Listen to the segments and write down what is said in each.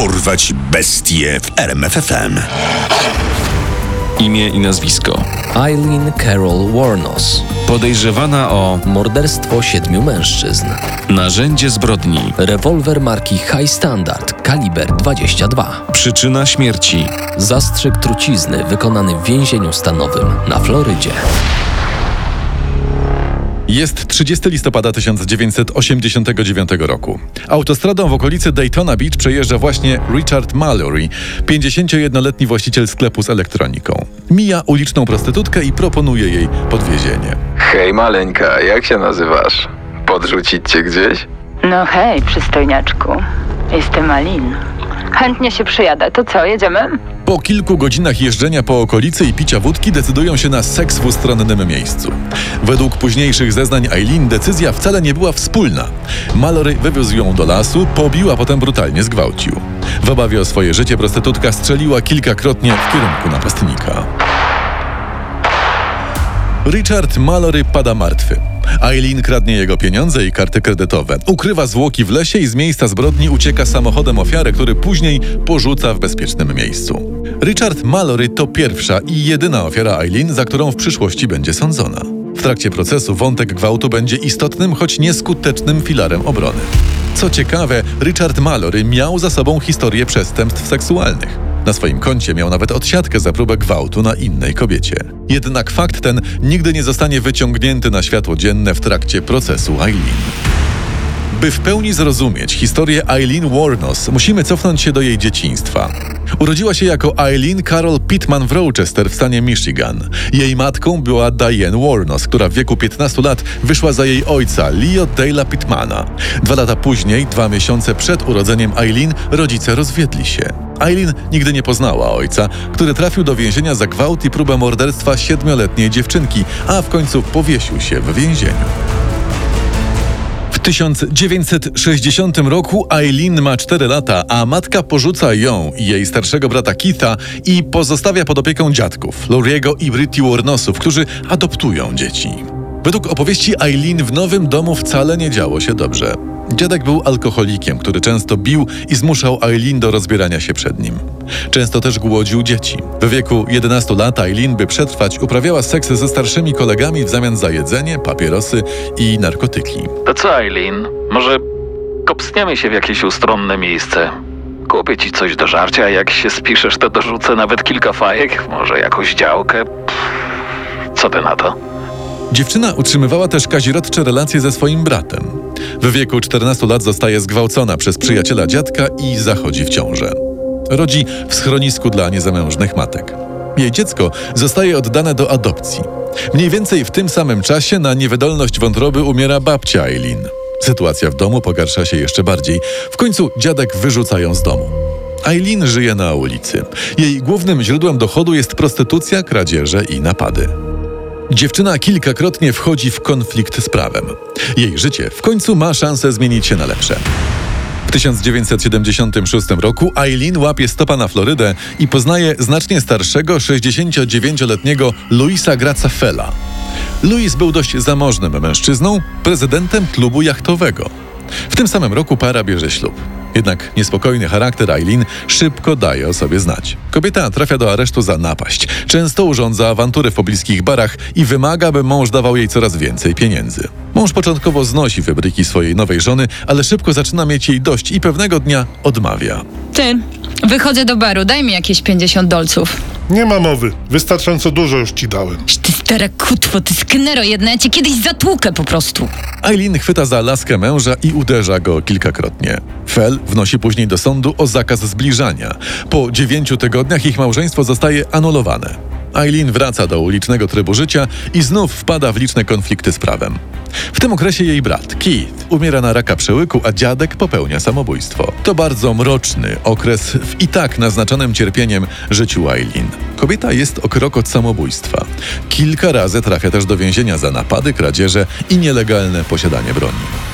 Dorwać bestie w RMFFM. Imię i nazwisko. Eileen Carol Warnos. Podejrzewana o Morderstwo siedmiu mężczyzn. narzędzie zbrodni. Rewolwer marki High Standard, kaliber 22. Przyczyna śmierci. Zastrzyk trucizny wykonany w więzieniu stanowym na Florydzie. Jest 30 listopada 1989 roku. Autostradą w okolicy Daytona Beach przejeżdża właśnie Richard Mallory, 51-letni właściciel sklepu z elektroniką. Mija uliczną prostytutkę i proponuje jej podwiezienie. Hej maleńka, jak się nazywasz? Podrzucić cię gdzieś? No hej, przystojniaczku. Jestem Alin. Chętnie się przyjadę. To co, jedziemy? Po kilku godzinach jeżdżenia po okolicy i picia wódki decydują się na seks w ustronnym miejscu. Według późniejszych zeznań Eileen decyzja wcale nie była wspólna. Mallory wywiózł ją do lasu, pobił, a potem brutalnie zgwałcił. W obawie o swoje życie prostytutka strzeliła kilkakrotnie w kierunku napastnika. Richard Mallory pada martwy. Eileen kradnie jego pieniądze i karty kredytowe. Ukrywa zwłoki w lesie i z miejsca zbrodni ucieka samochodem ofiary, który później porzuca w bezpiecznym miejscu. Richard Mallory to pierwsza i jedyna ofiara Eileen, za którą w przyszłości będzie sądzona. W trakcie procesu wątek gwałtu będzie istotnym, choć nieskutecznym filarem obrony. Co ciekawe, Richard Mallory miał za sobą historię przestępstw seksualnych. Na swoim koncie miał nawet odsiadkę za próbę gwałtu na innej kobiecie. Jednak fakt ten nigdy nie zostanie wyciągnięty na światło dzienne w trakcie procesu Eileen. By w pełni zrozumieć historię Eileen Warnos, musimy cofnąć się do jej dzieciństwa. Urodziła się jako Eileen Carol Pittman w Rochester w stanie Michigan. Jej matką była Diane Warnos, która w wieku 15 lat wyszła za jej ojca, Leo Dale'a Pittmana. Dwa lata później, dwa miesiące przed urodzeniem Eileen, rodzice rozwiedli się. Eileen nigdy nie poznała ojca, który trafił do więzienia za gwałt i próbę morderstwa siedmioletniej dziewczynki, a w końcu powiesił się w więzieniu. W 1960 roku Eileen ma 4 lata, a matka porzuca ją i jej starszego brata Keitha i pozostawia pod opieką dziadków, Lauriego i Britty Warnosów, którzy adoptują dzieci. Według opowieści Eileen w nowym domu wcale nie działo się dobrze. Dziadek był alkoholikiem, który często bił i zmuszał Eileen do rozbierania się przed nim. Często też głodził dzieci. W wieku 11 lat Eileen, by przetrwać, uprawiała seks ze starszymi kolegami w zamian za jedzenie, papierosy i narkotyki. To co, Eileen? Może kopsniemy się w jakieś ustronne miejsce? Kupię ci coś do żarcia, a jak się spiszesz, to dorzucę nawet kilka fajek, może jakąś działkę. Pff, Co ty na to? Dziewczyna utrzymywała też kazirodcze relacje ze swoim bratem. W wieku 14 lat zostaje zgwałcona przez przyjaciela dziadka i zachodzi w ciążę. Rodzi w schronisku dla niezamężnych matek. Jej dziecko zostaje oddane do adopcji. Mniej więcej w tym samym czasie na niewydolność wątroby umiera babcia Eileen. Sytuacja w domu pogarsza się jeszcze bardziej. W końcu dziadek wyrzuca ją z domu. Eileen żyje na ulicy. Jej głównym źródłem dochodu jest prostytucja, kradzieże i napady. Dziewczyna kilkakrotnie wchodzi w konflikt z prawem. Jej życie w końcu ma szansę zmienić się na lepsze. W 1976 roku Eileen łapie stopa na Florydę i poznaje znacznie starszego 69-letniego Louisa Gracafela. Louis był dość zamożnym mężczyzną, prezydentem klubu jachtowego. W tym samym roku para bierze ślub. Jednak niespokojny charakter Eileen szybko daje o sobie znać. Kobieta trafia do aresztu za napaść. Często urządza awantury w pobliskich barach i wymaga, by mąż dawał jej coraz więcej pieniędzy. Mąż początkowo znosi wybryki swojej nowej żony, ale szybko zaczyna mieć jej dość i pewnego dnia odmawia. Ty, wychodzę do baru, daj mi jakieś 50 dolców. Nie ma mowy. Wystarczająco dużo już ci dałem. Ty stara kutwo, ty sknero jedna, ja cię kiedyś zatłukę po prostu. Eileen chwyta za laskę męża i uderza go kilkakrotnie. Fel wnosi później do sądu o zakaz zbliżania. Po dziewięciu tygodniach ich małżeństwo zostaje anulowane. Eileen wraca do ulicznego trybu życia i znów wpada w liczne konflikty z prawem. W tym okresie jej brat, Keith, umiera na raka przełyku, a dziadek popełnia samobójstwo. To bardzo mroczny okres w i tak naznaczonym cierpieniem życiu Eileen. Kobieta jest o krok od samobójstwa. Kilka razy trafia też do więzienia za napady, kradzieże i nielegalne posiadanie broni.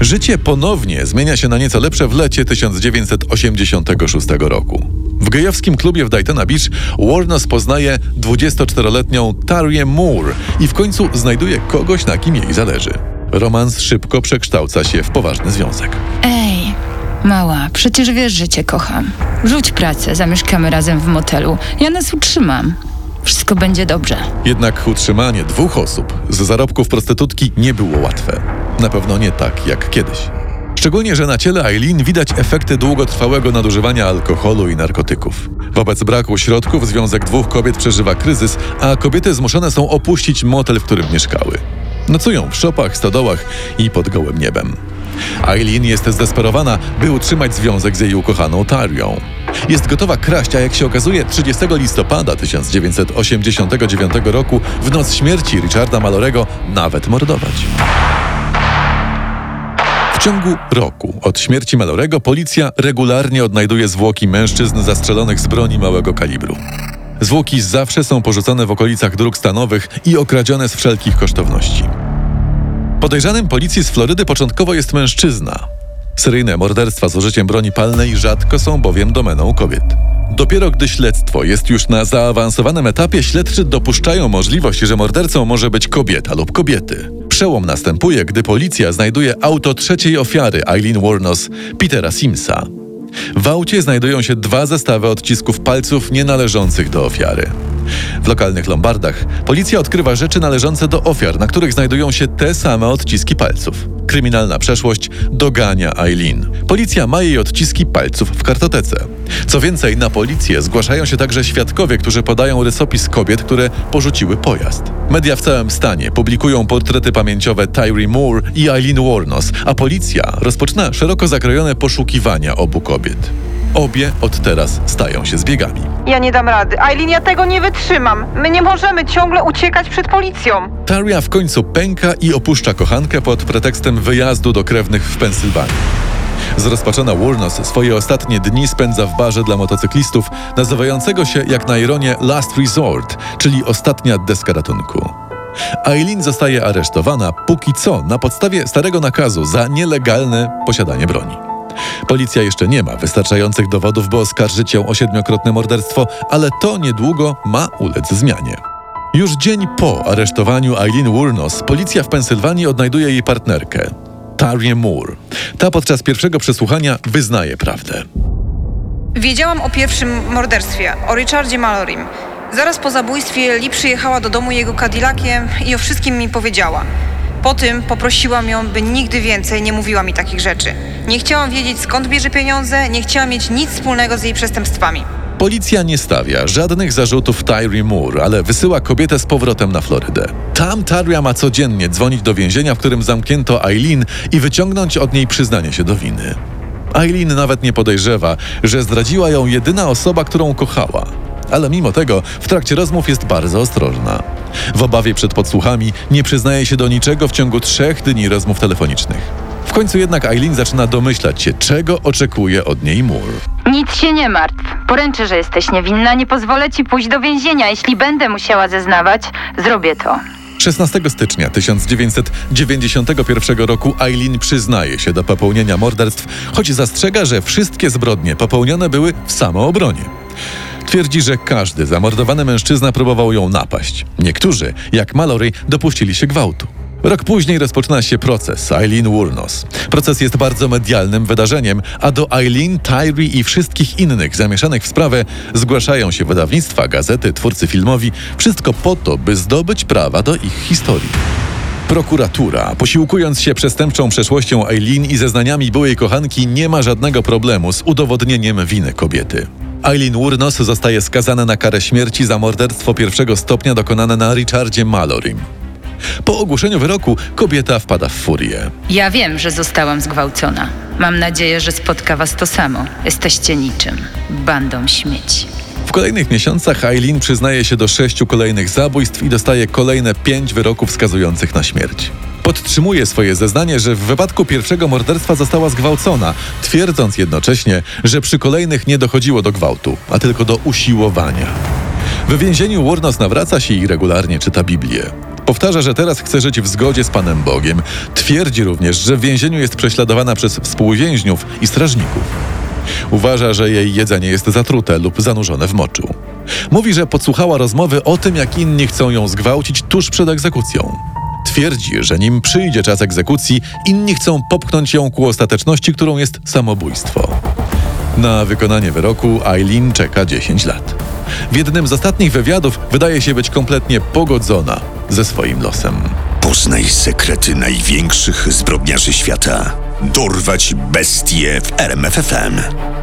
Życie ponownie zmienia się na nieco lepsze w lecie 1986 roku. W gejowskim klubie w Daytona Beach Warnos poznaje 24-letnią Tarię Moore i w końcu znajduje kogoś, na kim jej zależy. Romans szybko przekształca się w poważny związek. Ej, Mała, przecież wiesz, że cię kocham. Rzuć pracę, zamieszkamy razem w motelu. Ja nas utrzymam. Wszystko będzie dobrze. Jednak utrzymanie dwóch osób z zarobków prostytutki nie było łatwe. Na pewno nie tak jak kiedyś. Szczególnie, że na ciele Eileen widać efekty długotrwałego nadużywania alkoholu i narkotyków. Wobec braku środków związek dwóch kobiet przeżywa kryzys, a kobiety zmuszone są opuścić motel, w którym mieszkały. Nocują w szopach, stodołach i pod gołym niebem. Eileen jest zdesperowana, by utrzymać związek z jej ukochaną Tarią. Jest gotowa kraść, a jak się okazuje, 30 listopada 1989 roku, w noc śmierci Richarda Malorego, nawet mordować. W ciągu roku od śmierci Malorego policja regularnie odnajduje zwłoki mężczyzn zastrzelonych z broni małego kalibru. Zwłoki zawsze są porzucone w okolicach dróg stanowych i okradzione z wszelkich kosztowności. Podejrzanym policji z Florydy początkowo jest mężczyzna. Seryjne morderstwa z użyciem broni palnej rzadko są bowiem domeną kobiet. Dopiero gdy śledztwo jest już na zaawansowanym etapie, śledczy dopuszczają możliwość, że mordercą może być kobieta lub kobiety. Przełom następuje, gdy policja znajduje auto trzeciej ofiary Eileen Warnos, Petera Simsa. W aucie znajdują się dwa zestawy odcisków palców nienależących do ofiary. W lokalnych lombardach policja odkrywa rzeczy należące do ofiar, na których znajdują się te same odciski palców. Kryminalna przeszłość dogania Eileen. Policja ma jej odciski palców w kartotece. Co więcej, na policję zgłaszają się także świadkowie, którzy podają rysopis kobiet, które porzuciły pojazd. Media w całym stanie publikują portrety pamięciowe Tyree Moore i Eileen Warnos, a policja rozpoczyna szeroko zakrojone poszukiwania obu kobiet. Obie od teraz stają się zbiegami. Ja nie dam rady. Aileen, ja tego nie wytrzymam. My nie możemy ciągle uciekać przed policją. Taria w końcu pęka i opuszcza kochankę pod pretekstem wyjazdu do krewnych w Pensylwanii. Zrozpaczona Warnos swoje ostatnie dni spędza w barze dla motocyklistów, nazywającego się jak na ironię Last Resort, czyli ostatnia deska ratunku. Eileen zostaje aresztowana póki co na podstawie starego nakazu za nielegalne posiadanie broni. Policja jeszcze nie ma wystarczających dowodów, by oskarżyć ją o siedmiokrotne morderstwo, ale to niedługo ma ulec zmianie. Już dzień po aresztowaniu Eileen Wurnos, policja w Pensylwanii odnajduje jej partnerkę, Tarię Moore. Ta podczas pierwszego przesłuchania wyznaje prawdę. Wiedziałam o pierwszym morderstwie, o Richardzie Malorim. Zaraz po zabójstwie Lee przyjechała do domu jego Cadillaciem i o wszystkim mi powiedziała. Po tym poprosiłam ją, by nigdy więcej nie mówiła mi takich rzeczy. Nie chciałam wiedzieć, skąd bierze pieniądze, nie chciałam mieć nic wspólnego z jej przestępstwami. Policja nie stawia żadnych zarzutów Tyree Moore, ale wysyła kobietę z powrotem na Florydę. Tam Taria ma codziennie dzwonić do więzienia, w którym zamknięto Eileen i wyciągnąć od niej przyznanie się do winy. Eileen nawet nie podejrzewa, że zdradziła ją jedyna osoba, którą kochała. Ale mimo tego w trakcie rozmów jest bardzo ostrożna. W obawie przed podsłuchami nie przyznaje się do niczego w ciągu trzech dni rozmów telefonicznych. W końcu jednak Eileen zaczyna domyślać się, czego oczekuje od niej Moore. Nic się nie martw. Poręczę, że jesteś niewinna. Nie pozwolę ci pójść do więzienia. Jeśli będę musiała zeznawać, zrobię to. 16 stycznia 1991 roku Eileen przyznaje się do popełnienia morderstw, choć zastrzega, że wszystkie zbrodnie popełnione były w samoobronie. Twierdzi, że każdy zamordowany mężczyzna próbował ją napaść. Niektórzy, jak Mallory, dopuścili się gwałtu. Rok później rozpoczyna się proces Eileen Wurnos. Proces jest bardzo medialnym wydarzeniem, a do Eileen, Tyree i wszystkich innych zamieszanych w sprawę zgłaszają się wydawnictwa, gazety, twórcy filmowi, wszystko po to, by zdobyć prawa do ich historii. Prokuratura, posiłkując się przestępczą przeszłością Eileen i zeznaniami byłej kochanki, nie ma żadnego problemu z udowodnieniem winy kobiety. Eileen Wurnos zostaje skazana na karę śmierci za morderstwo pierwszego stopnia dokonane na Richardzie Malorim. Po ogłoszeniu wyroku kobieta wpada w furię. Ja wiem, że zostałam zgwałcona. Mam nadzieję, że spotka was to samo. Jesteście niczym. Bandą śmieci. W kolejnych miesiącach Eileen przyznaje się do sześciu kolejnych zabójstw i dostaje kolejne pięć wyroków skazujących na śmierć. Podtrzymuje swoje zeznanie, że w wypadku pierwszego morderstwa została zgwałcona, twierdząc jednocześnie, że przy kolejnych nie dochodziło do gwałtu, a tylko do usiłowania. W więzieniu Warnos nawraca się i regularnie czyta Biblię. Powtarza, że teraz chce żyć w zgodzie z Panem Bogiem. Twierdzi również, że w więzieniu jest prześladowana przez współwięźniów i strażników. Uważa, że jej jedzenie jest zatrute lub zanurzone w moczu. Mówi, że podsłuchała rozmowy o tym, jak inni chcą ją zgwałcić tuż przed egzekucją. Twierdzi, że nim przyjdzie czas egzekucji, inni chcą popchnąć ją ku ostateczności, którą jest samobójstwo. Na wykonanie wyroku Eileen czeka 10 lat. W jednym z ostatnich wywiadów wydaje się być kompletnie pogodzona ze swoim losem. Poznaj sekrety największych zbrodniarzy świata. Dorwać bestie w RMFFM.